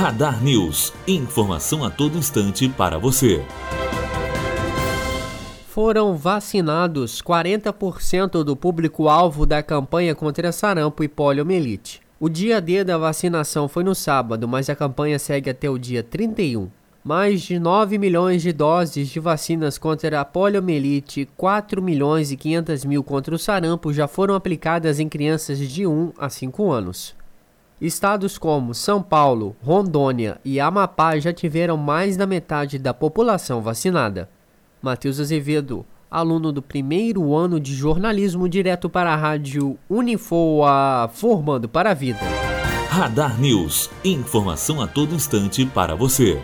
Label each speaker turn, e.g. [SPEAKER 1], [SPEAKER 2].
[SPEAKER 1] Radar News. Informação a todo instante para você.
[SPEAKER 2] Foram vacinados 40% do público-alvo da campanha contra sarampo e poliomielite. O dia D da vacinação foi no sábado, mas a campanha segue até o dia 31. Mais de 9 milhões de doses de vacinas contra a poliomielite, 4 milhões e 500 mil contra o sarampo já foram aplicadas em crianças de 1 a 5 anos. Estados como São Paulo, Rondônia e Amapá já tiveram mais da metade da população vacinada. Matheus Azevedo, aluno do primeiro ano de jornalismo, direto para a rádio Unifoa, formando para a vida.
[SPEAKER 1] Radar News. Informação a todo instante para você.